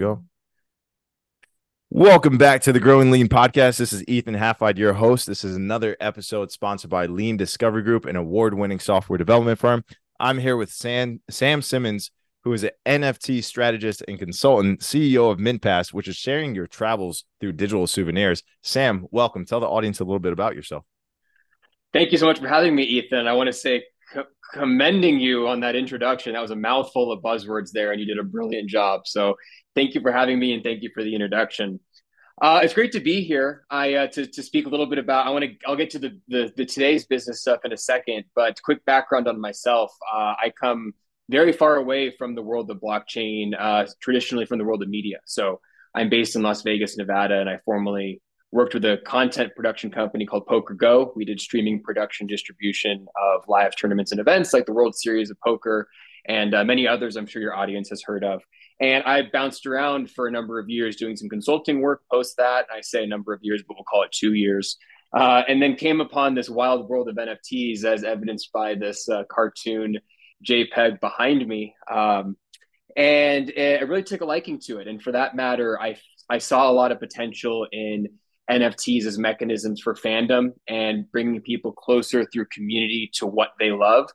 Go. Welcome back to the Growing Lean podcast. This is Ethan Halfide, your host. This is another episode sponsored by Lean Discovery Group, an award-winning software development firm. I'm here with Sam Sam Simmons, who is an NFT strategist and consultant, CEO of MintPass, which is sharing your travels through digital souvenirs. Sam, welcome. Tell the audience a little bit about yourself. Thank you so much for having me, Ethan. I want to say commending you on that introduction. That was a mouthful of buzzwords there, and you did a brilliant job. So thank you for having me, and thank you for the introduction. Uh, it's great to be here. I uh, to to speak a little bit about. I want to. I'll get to the, the, the today's business stuff in a second, but quick background on myself. Uh, I come very far away from the world of blockchain, uh, traditionally from the world of media. So I'm based in Las Vegas, Nevada, and I formerly worked with a content production company called PokerGO. We did streaming production distribution of live tournaments and events like the World Series of Poker and uh, many others I'm sure your audience has heard of. And I bounced around for a number of years doing some consulting work post that. I say a number of years, but we'll call it two years. Uh, and then came upon this wild world of NFTs as evidenced by this uh, cartoon JPEG behind me. Um, and I really took a liking to it. And for that matter, I, I saw a lot of potential in NFTs as mechanisms for fandom and bringing people closer through community to what they love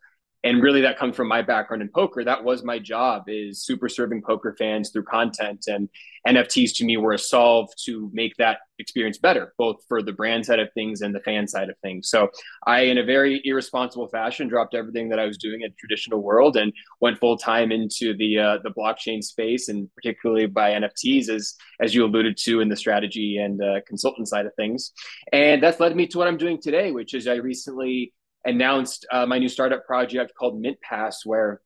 and really that comes from my background in poker. That was my job is super serving poker fans through content. And nfts to me were a solve to make that experience better both for the brand side of things and the fan side of things. So i in a very irresponsible fashion dropped everything that i was doing in the traditional world and went full time into the uh, the blockchain space. And particularly by nfts as as you alluded to in the strategy and uh, consultant side of things. And that's led me to what i'm doing today which is i recently announced uh, my new startup project called MintPass, where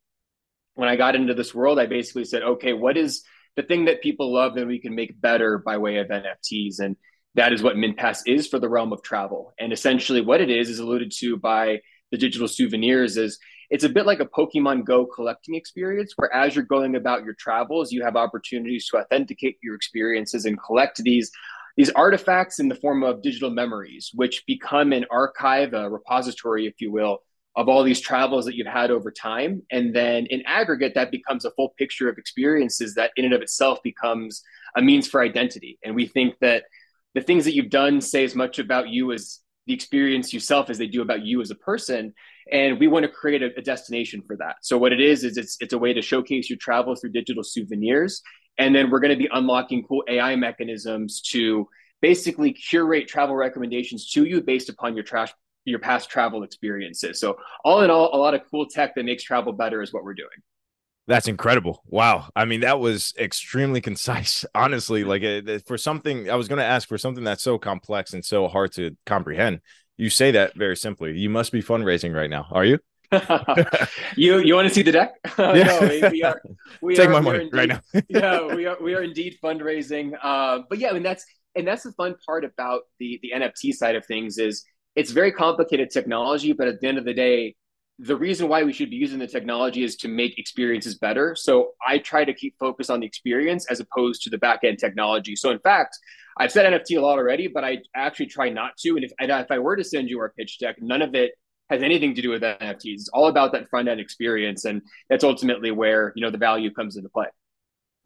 when I got into this world, I basically said, okay, what is the thing that people love that we can make better by way of NFTs? And that is what MintPass is for the realm of travel. And essentially, what it is is alluded to by the digital souvenirs is it's a bit like a Pokemon Go collecting experience, where as you're going about your travels, you have opportunities to authenticate your experiences and collect these these artifacts in the form of digital memories, which become an archive, a repository, if you will, of all these travels that you've had over time. And then in aggregate, that becomes a full picture of experiences that in and of itself becomes a means for identity. And we think that the things that you've done say as much about you as the experience yourself as they do about you as a person and we want to create a, a, destination for that so what it is is it's, it's a way to showcase your travel through digital souvenirs and then we're going to be unlocking cool AI mechanisms to basically curate travel recommendations to you based upon your trash your past travel experiences. So all in all, a lot of cool tech that makes travel better is what we're doing. That's incredible. Wow. I mean, that was extremely concise. Honestly, like uh, for something I was going to ask for something that's so complex and so hard to comprehend. You say that very simply. You must be fundraising right now. Are you? you you want to see the deck? Yeah. no, we, we, are. We Take are, my money indeed, right now. yeah, we are we are indeed fundraising. Uh, but yeah, I mean that's and that's the fun part about the the NFT side of things is it's very complicated technology, but at the end of the day, the reason why we should be using the technology is to make experiences better. So I try to keep focus on the experience as opposed to the back end technology. So in fact, I've said NFT a lot already, but I actually try not to. And if if I were to send you our pitch deck, none of it has anything to do with NFTs. It's all about that front end experience, and that's ultimately where you know the value comes into play.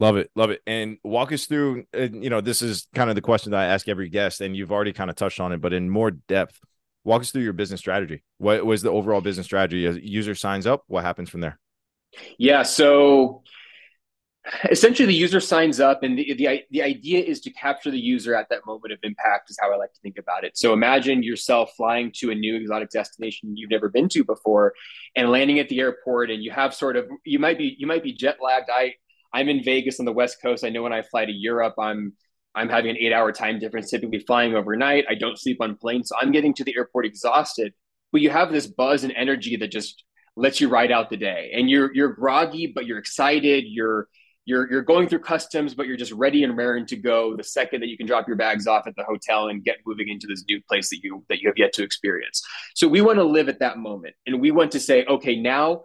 Love it, love it, and walk us through. Uh, you know, this is kind of the question that I ask every guest, and you've already kind of touched on it, but in more depth. Walk us through your business strategy. What was the overall business strategy? As user signs up, what happens from there? Yeah, so essentially the user signs up and the, the, the idea is to capture the user at that moment of impact is how i like to think about it. So imagine yourself flying to a new exotic destination you've never been to before and landing at the airport and you have sort of you might be you might be jet lagged. I i'm in vegas on the west coast. I know when i fly to europe i'm i'm having an eight hour time difference typically flying overnight. I don't sleep on planes so i'm getting to the airport exhausted. But you have this buzz and energy that just lets you ride out the day. And you're you're groggy but you're excited. You're you're you're going through customs, but you're just ready and raring to go the second that you can drop your bags off at the hotel and get moving into this new place that you that you have yet to experience. So we want to live at that moment, and we want to say, okay, now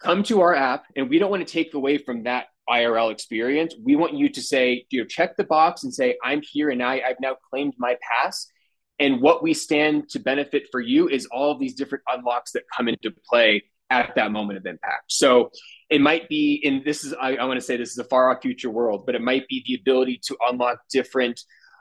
come to our app, and we don't want to take away from that IRL experience. We want you to say, you know, check the box and say, I'm here, and I, I've now claimed my pass. And what we stand to benefit for you is all of these different unlocks that come into play at that moment of impact. So it might be in this is I, I want to say this is a far off future world, but it might be the ability to unlock different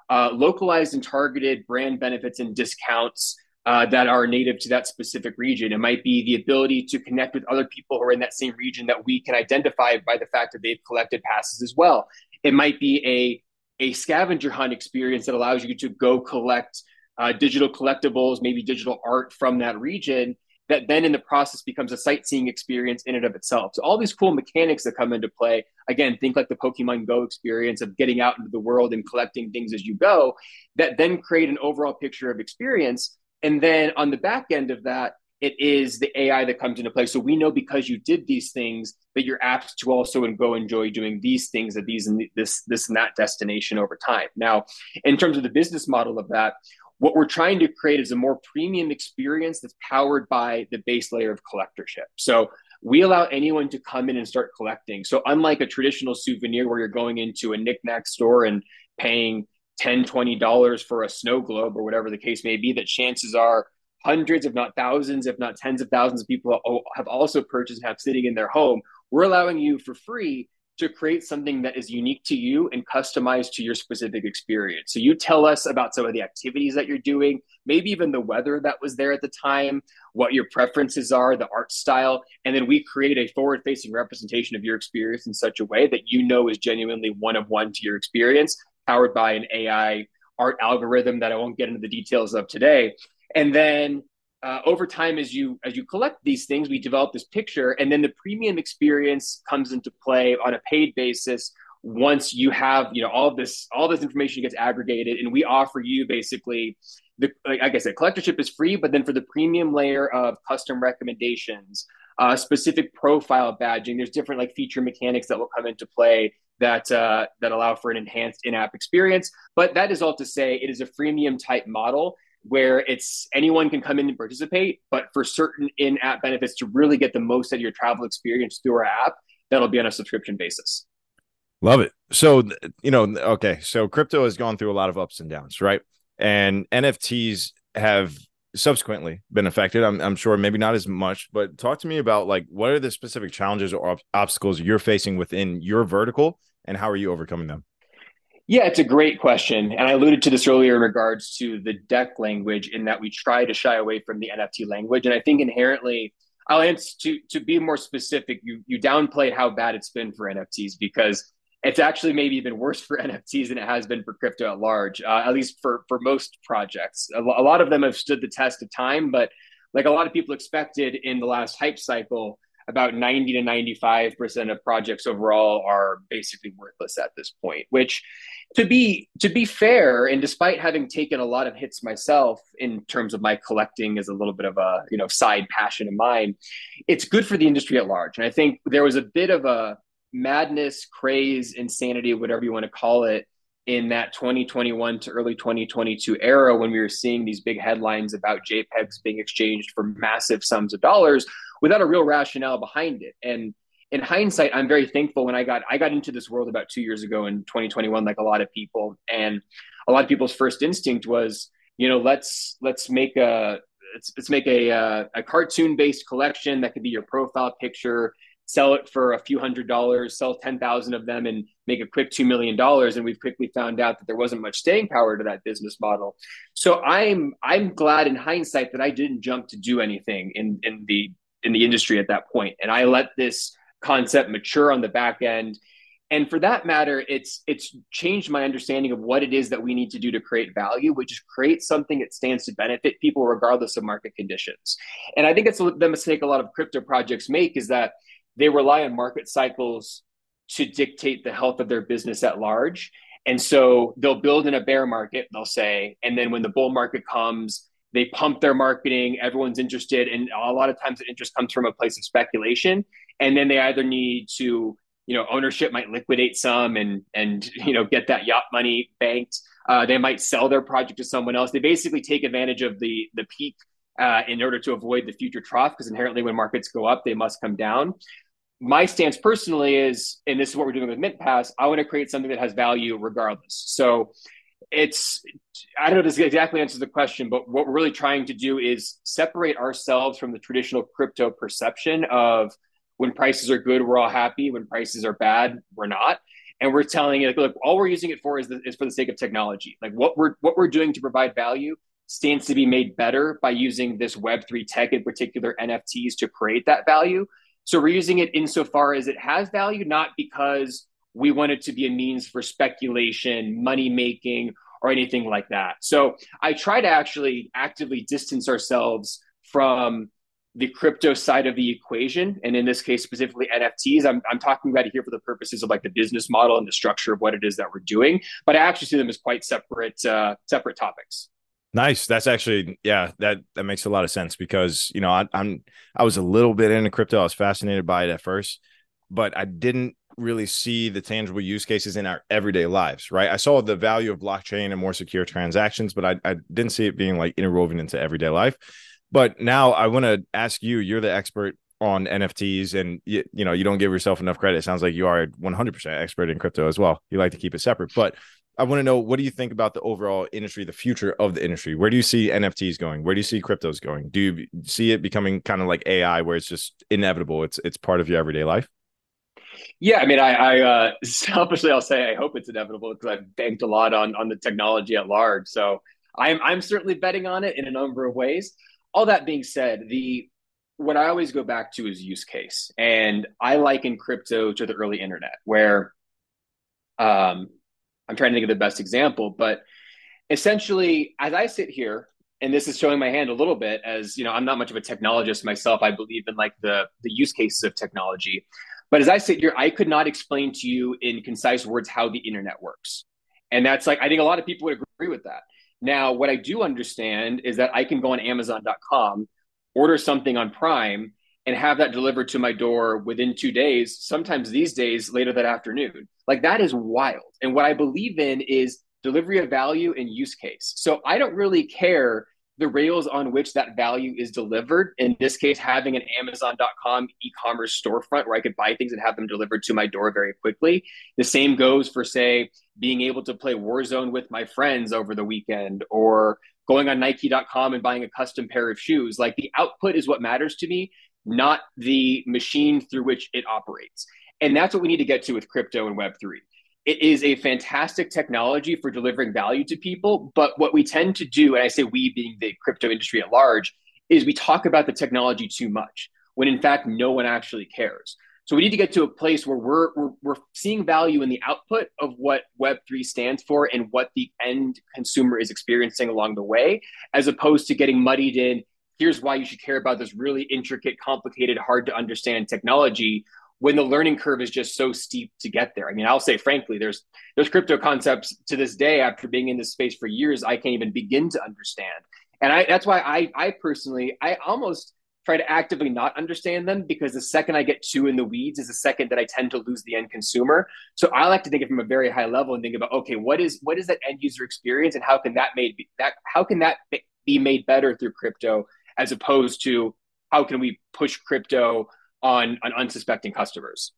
uh, localized and targeted brand benefits and discounts uh, that are native to that specific region. It might be the ability to connect with other people who are in that same region that we can identify by the fact that they've collected passes as well. It might be a a scavenger hunt experience that allows you to go collect uh, digital collectibles, maybe digital art from that region, that then in the process becomes a sightseeing experience in and of itself. So all these cool mechanics that come into play. Again, think like the Pokemon Go experience of getting out into the world and collecting things as you go, that then create an overall picture of experience. And then on the back end of that, it is the AI that comes into play. So we know because you did these things that you're apt to also and go enjoy doing these things at these and this this and that destination over time. Now, in terms of the business model of that, what we're trying to create is a more premium experience that's powered by the base layer of collectorship. So we allow anyone to come in and start collecting. So unlike a traditional souvenir where you're going into a knickknack store and paying 10 $20 for a snow globe or whatever the case may be, that chances are hundreds, if not thousands, if not tens of thousands of people have also purchased and have sitting in their home. We're allowing you for free to create something that is unique to you and customized to your specific experience. So you tell us about some of the activities that you're doing, maybe even the weather that was there at the time, what your preferences are, the art style, and then we create a forward-facing representation of your experience in such a way that you know is genuinely one of one to your experience, powered by an AI art algorithm that I won't get into the details of today. And then uh, over time as you as you collect these things we develop this picture and then the premium experience comes into play on a paid basis once you have you know all this all this information gets aggregated and we offer you basically the like i said collectorship is free but then for the premium layer of custom recommendations uh, specific profile badging there's different like feature mechanics that will come into play that uh, that allow for an enhanced in-app experience. But that is all to say it is a freemium type model where it's anyone can come in and participate, but for certain in-app benefits to really get the most out of your travel experience through our app, that'll be on a subscription basis. Love it. So, you know, okay, so crypto has gone through a lot of ups and downs, right? And NFTs have subsequently been affected. I'm, I'm sure maybe not as much, but talk to me about like what are the specific challenges or ob- obstacles you're facing within your vertical and how are you overcoming them? Yeah, it's a great question. And I alluded to this earlier in regards to the deck language, in that we try to shy away from the NFT language. And I think inherently, I'll answer to, to be more specific, you, you downplayed how bad it's been for NFTs because it's actually maybe even worse for NFTs than it has been for crypto at large, uh, at least for, for most projects. A, a lot of them have stood the test of time, but like a lot of people expected in the last hype cycle, about 90 to 95% of projects overall are basically worthless at this point which to be to be fair and despite having taken a lot of hits myself in terms of my collecting as a little bit of a you know side passion of mine it's good for the industry at large and i think there was a bit of a madness craze insanity whatever you want to call it in that 2021 to early 2022 era when we were seeing these big headlines about JPEGs being exchanged for massive sums of dollars without a real rationale behind it. And in hindsight, I'm very thankful when I got I got into this world about two years ago in 2021, like a lot of people, and a lot of people's first instinct was, you know, let's let's make a let's, let's make a uh, a cartoon based collection that could be your profile picture sell it for a few hundred dollars, sell 10,000 of them and make a quick $2 million. And we've quickly found out that there wasn't much staying power to that business model. So I'm, I'm glad in hindsight that I didn't jump to do anything in, in the, in the industry at that point. And I let this concept mature on the back end. And for that matter, it's it's changed my understanding of what it is that we need to do to create value, which is create something that stands to benefit people regardless of market conditions. And I think it's the mistake a lot of crypto projects make is that they rely on market cycles to dictate the health of their business at large. And so they'll build in a bear market, they'll say, and then when the bull market comes, they pump their marketing, everyone's interested. And a lot of times the interest comes from a place of speculation. And then they either need to, you know, ownership might liquidate some and and you know get that yacht money banked. Uh, they might sell their project to someone else. They basically take advantage of the the peak uh, in order to avoid the future trough, because inherently when markets go up, they must come down. My stance personally is, and this is what we're doing with MintPass, I want to create something that has value regardless. So it's I don't know if this exactly answers the question, but what we're really trying to do is separate ourselves from the traditional crypto perception of when prices are good, we're all happy. When prices are bad, we're not. And we're telling it, look, all we're using it for is, the, is for the sake of technology. Like what we're what we're doing to provide value stands to be made better by using this Web3 tech, in particular NFTs, to create that value. So we're using it insofar as it has value, not because we want it to be a means for speculation, money making, or anything like that. So I try to actually actively distance ourselves from the crypto side of the equation and in this case specifically nfts I'm, I'm talking about it here for the purposes of like the business model and the structure of what it is that we're doing but i actually see them as quite separate uh, separate topics Nice. That's actually yeah, that that makes a lot of sense because you know I, I'm I was a little bit into crypto. I was fascinated by it at first, but I didn't really see the tangible use cases in our everyday lives. Right. I saw the value of blockchain and more secure transactions, but I, I didn't see it being like interwoven into everyday life. But now I want to ask you. You're the expert on NFTs, and you, you know you don't give yourself enough credit. It sounds like you are 100% expert in crypto as well. You like to keep it separate, but I want to know what do you think about the overall industry, the future of the industry? Where do you see NFTs going? Where do you see cryptos going? Do you see it becoming kind of like AI, where it's just inevitable? It's it's part of your everyday life. Yeah, I mean, I, I uh, selfishly I'll say I hope it's inevitable because I've banked a lot on on the technology at large. So I'm I'm certainly betting on it in a number of ways. All that being said, the what I always go back to is use case, and I liken crypto to the early internet, where um, I'm trying to think of the best example, but essentially, as I sit here, and this is showing my hand a little bit as you know, I'm not much of a technologist myself. I believe in like the the use cases of technology, but as I sit here, I could not explain to you in concise words how the internet works, and that's like I think a lot of people would agree with that. Now, what I do understand is that I can go on Amazon.com, order something on Prime, and have that delivered to my door within two days, sometimes these days later that afternoon. Like that is wild. And what I believe in is delivery of value and use case. So I don't really care the rails on which that value is delivered. In this case, having an Amazon.com e commerce storefront where I could buy things and have them delivered to my door very quickly. The same goes for, say, being able to play Warzone with my friends over the weekend or going on Nike.com and buying a custom pair of shoes. Like the output is what matters to me not the machine through which it operates. And that's what we need to get to with crypto and Web3. It is a fantastic technology for delivering value to people. But what we tend to do, and I say we being the crypto industry at large, is we talk about the technology too much when in fact no one actually cares. So we need to get to a place where we're, we're, we're seeing value in the output of what Web3 stands for and what the end consumer is experiencing along the way, as opposed to getting muddied in here's why you should care about this really intricate, complicated, hard to understand technology when the learning curve is just so steep to get there. I mean, I'll say frankly, there's there's crypto concepts to this day after being in this space for years I can't even begin to understand. And I that's why I I personally I almost try to actively not understand them because the second I get too in the weeds is the second that I tend to lose the end consumer. So I like to think it from a very high level and think about okay, what is what is that end user experience and how can that made that how can that be made better through crypto as opposed to how can we push crypto on on unsuspecting customers.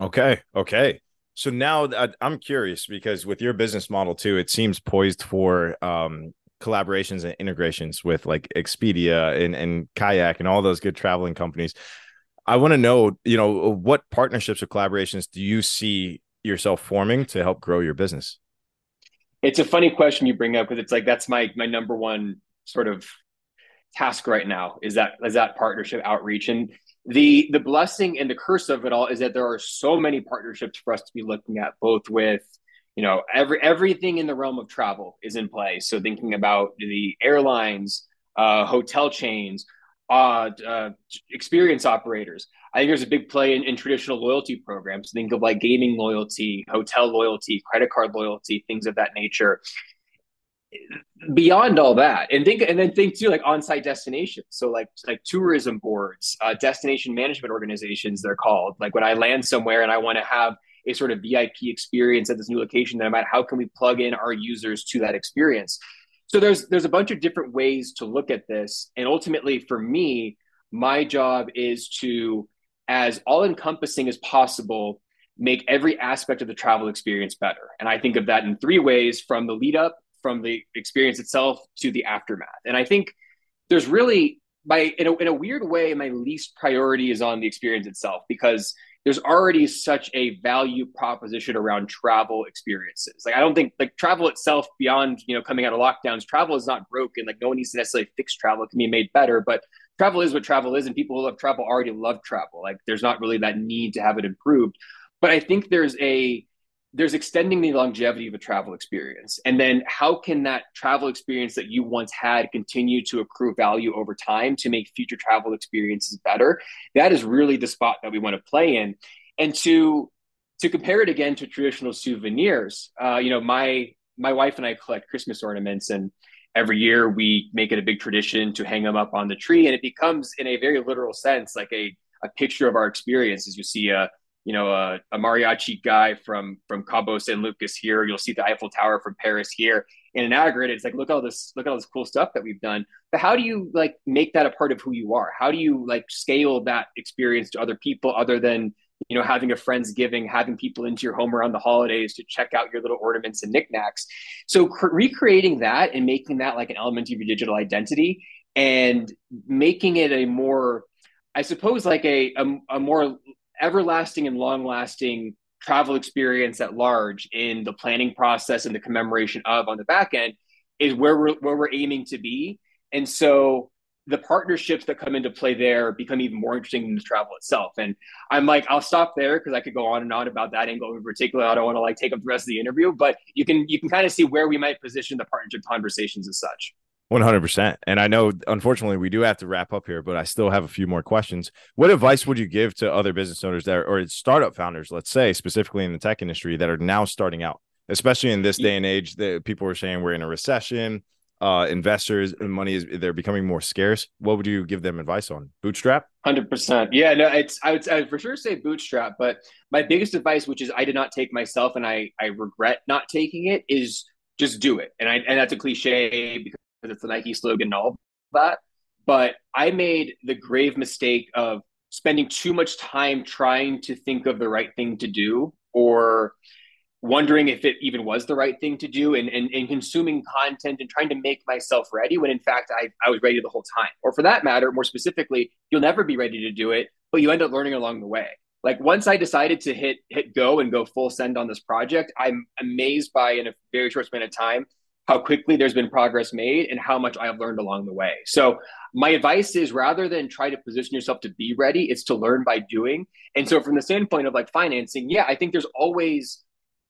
Okay. Okay. So now I'm curious because with your business model too, it seems poised for um, collaborations and integrations with like Expedia and, and Kayak and all those good traveling companies. I want to know, you know, what partnerships or collaborations do you see yourself forming to help grow your business? It's a funny question you bring up because it's like that's my my number one sort of task right now is that is that partnership outreach and the the blessing and the curse of it all is that there are so many partnerships for us to be looking at both with you know every everything in the realm of travel is in play. So thinking about the airlines uh, hotel chains uh, uh, experience operators. I think there's a big play in, in traditional loyalty programs. Think of like gaming loyalty hotel loyalty credit card loyalty things of that nature beyond all that and think and then think too like on-site destinations. So like like tourism boards uh, destination management organizations they're called. Like when i land somewhere and i want to have a sort of vip experience at this new location then i'm at how can we plug in our users to that experience. So there's there's a bunch of different ways to look at this and ultimately for me my job is to as all encompassing as possible make every aspect of the travel experience better. And i think of that in three ways from the lead up from the experience itself to the aftermath. And I think there's really my in a, in a weird way, my least priority is on the experience itself because there's already such a value proposition around travel experiences. Like I don't think like travel itself beyond, you know, coming out of lockdowns, travel is not broken. Like no one needs to necessarily fix travel. It can be made better, but travel is what travel is and people who love travel already love travel. Like there's not really that need to have it improved. But I think there's a there's extending the longevity of a travel experience. And then how can that travel experience that you once had continue to accrue value over time to make future travel experiences better? That is really the spot that we want to play in. And to to compare it again to traditional souvenirs uh, you know my my wife and i collect christmas ornaments and every year we make it a big tradition to hang them up on the tree. And it becomes in a very literal sense like a, a picture of our experience as you see a you know, a, a, mariachi guy from from Cabo San Lucas here. You'll see the Eiffel Tower from Paris here. In aggregate, it's like look at all this, look at all this cool stuff that we've done. But how do you like make that a part of who you are? How do you like scale that experience to other people other than you know having a friends giving, having people into your home around the holidays to check out your little ornaments and knickknacks? So cr- recreating that and making that like an element of your digital identity and making it a more I suppose like a, a, a more everlasting and long lasting travel experience at large in the planning process and the commemoration of on the back end is where we're where we're aiming to be. And so the partnerships that come into play there become even more interesting than the travel itself. And I'm like, I'll stop there because I could go on and on about that angle in particular. I don't want to like take up the rest of the interview, but you can you can kind of see where we might position the partnership conversations as such. 100%. And I know, unfortunately, we do have to wrap up here, but I still have a few more questions. What advice would you give to other business owners that are, or startup founders, let's say, specifically in the tech industry that are now starting out, especially in this day and age that people are saying we're in a recession, uh, investors and money is they're becoming more scarce. What would you give them advice on? Bootstrap? 100%. Yeah, no, it's, I would, I would for sure say bootstrap, but my biggest advice, which is I did not take myself and I, I regret not taking it is just do it. And I, and that's a cliche because because it's the Nike slogan and all that. But I made the grave mistake of spending too much time trying to think of the right thing to do or wondering if it even was the right thing to do and, and, and consuming content and trying to make myself ready when in fact I, I was ready the whole time. Or for that matter, more specifically, you'll never be ready to do it, but you end up learning along the way. Like once I decided to hit hit go and go full send on this project, I'm amazed by in a very short span of time how quickly there's been progress made and how much I've learned along the way. So my advice is rather than try to position yourself to be ready, it's to learn by doing. And so from the standpoint of like financing, yeah, I think there's always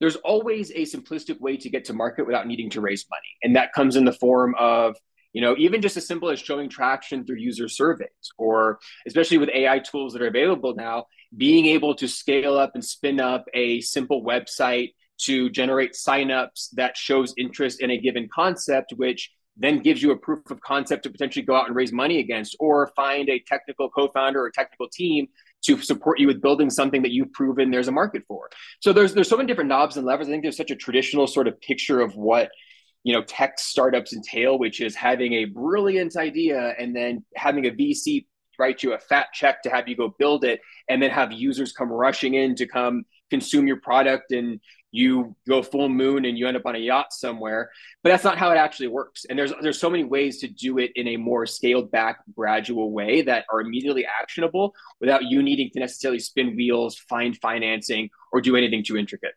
there's always a simplistic way to get to market without needing to raise money. And that comes in the form of you know even just as simple as showing traction through user surveys or especially with ai tools that are available now being able to scale up and spin up a simple website to generate signups that shows interest in a given concept, which then gives you a proof of concept to potentially go out and raise money against, or find a technical co-founder or technical team to support you with building something that you've proven there's a market for. So there's there's so many different knobs and levers. I think there's such a traditional sort of picture of what you know tech startups entail, which is having a brilliant idea and then having a VC write you a fat check to have you go build it, and then have users come rushing in to come consume your product and you go full moon and you end up on a yacht somewhere but that's not how it actually works. And there's there's so many ways to do it in a more scaled back gradual way that are immediately actionable without you needing to necessarily spin wheels find financing or do anything too intricate.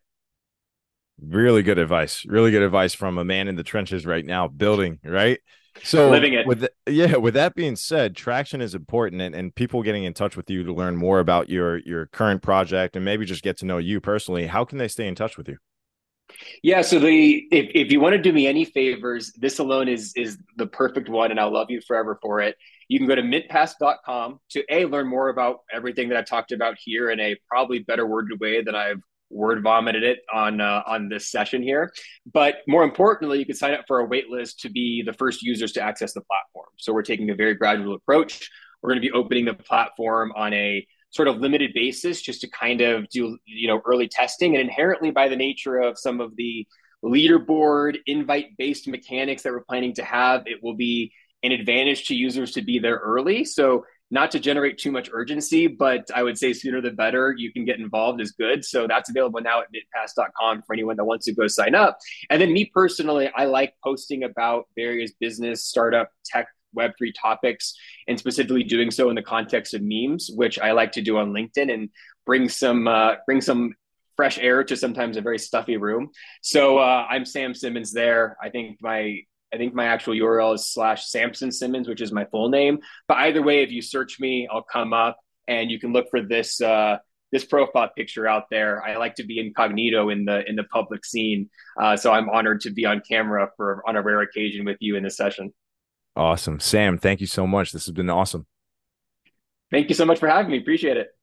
Really good advice. Really good advice from a man in the trenches right now building right so living it. with the, yeah with that being said traction is important and, and people getting in touch with you to learn more about your your current project and maybe just get to know you personally how can they stay in touch with you? Yeah so the if, if you want to do me any favors this alone is is the perfect one and i'll love you forever for it. You can go to mintpass.com to a learn more about everything that i've talked about here in a probably better worded way than i've word vomited it on uh, on this session here. But more importantly, you can sign up for a waitlist to be the first users to access the platform. So we're taking a very gradual approach. We're going to be opening the platform on a sort of limited basis just to kind of do you know early testing and inherently by the nature of some of the leaderboard invite based mechanics that we're planning to have it will be an advantage to users to be there early so not to generate too much urgency, but I would say sooner the better. You can get involved is good. So that's available now at mintpass.com for anyone that wants to go sign up. And then me personally, I like posting about various business, startup, tech, Web3 topics, and specifically doing so in the context of memes, which I like to do on LinkedIn and bring some uh, bring some fresh air to sometimes a very stuffy room. So uh, I'm Sam Simmons there. I think my I think my actual URL is slash Samson Simmons, which is my full name. But either way, if you search me, I'll come up and you can look for this uh, this profile picture out there. I like to be incognito in the in the public scene, uh, so I'm honored to be on camera for on a rare occasion with you in this session. Awesome, Sam. Thank you so much. This has been awesome. Thank you so much for having me. Appreciate it.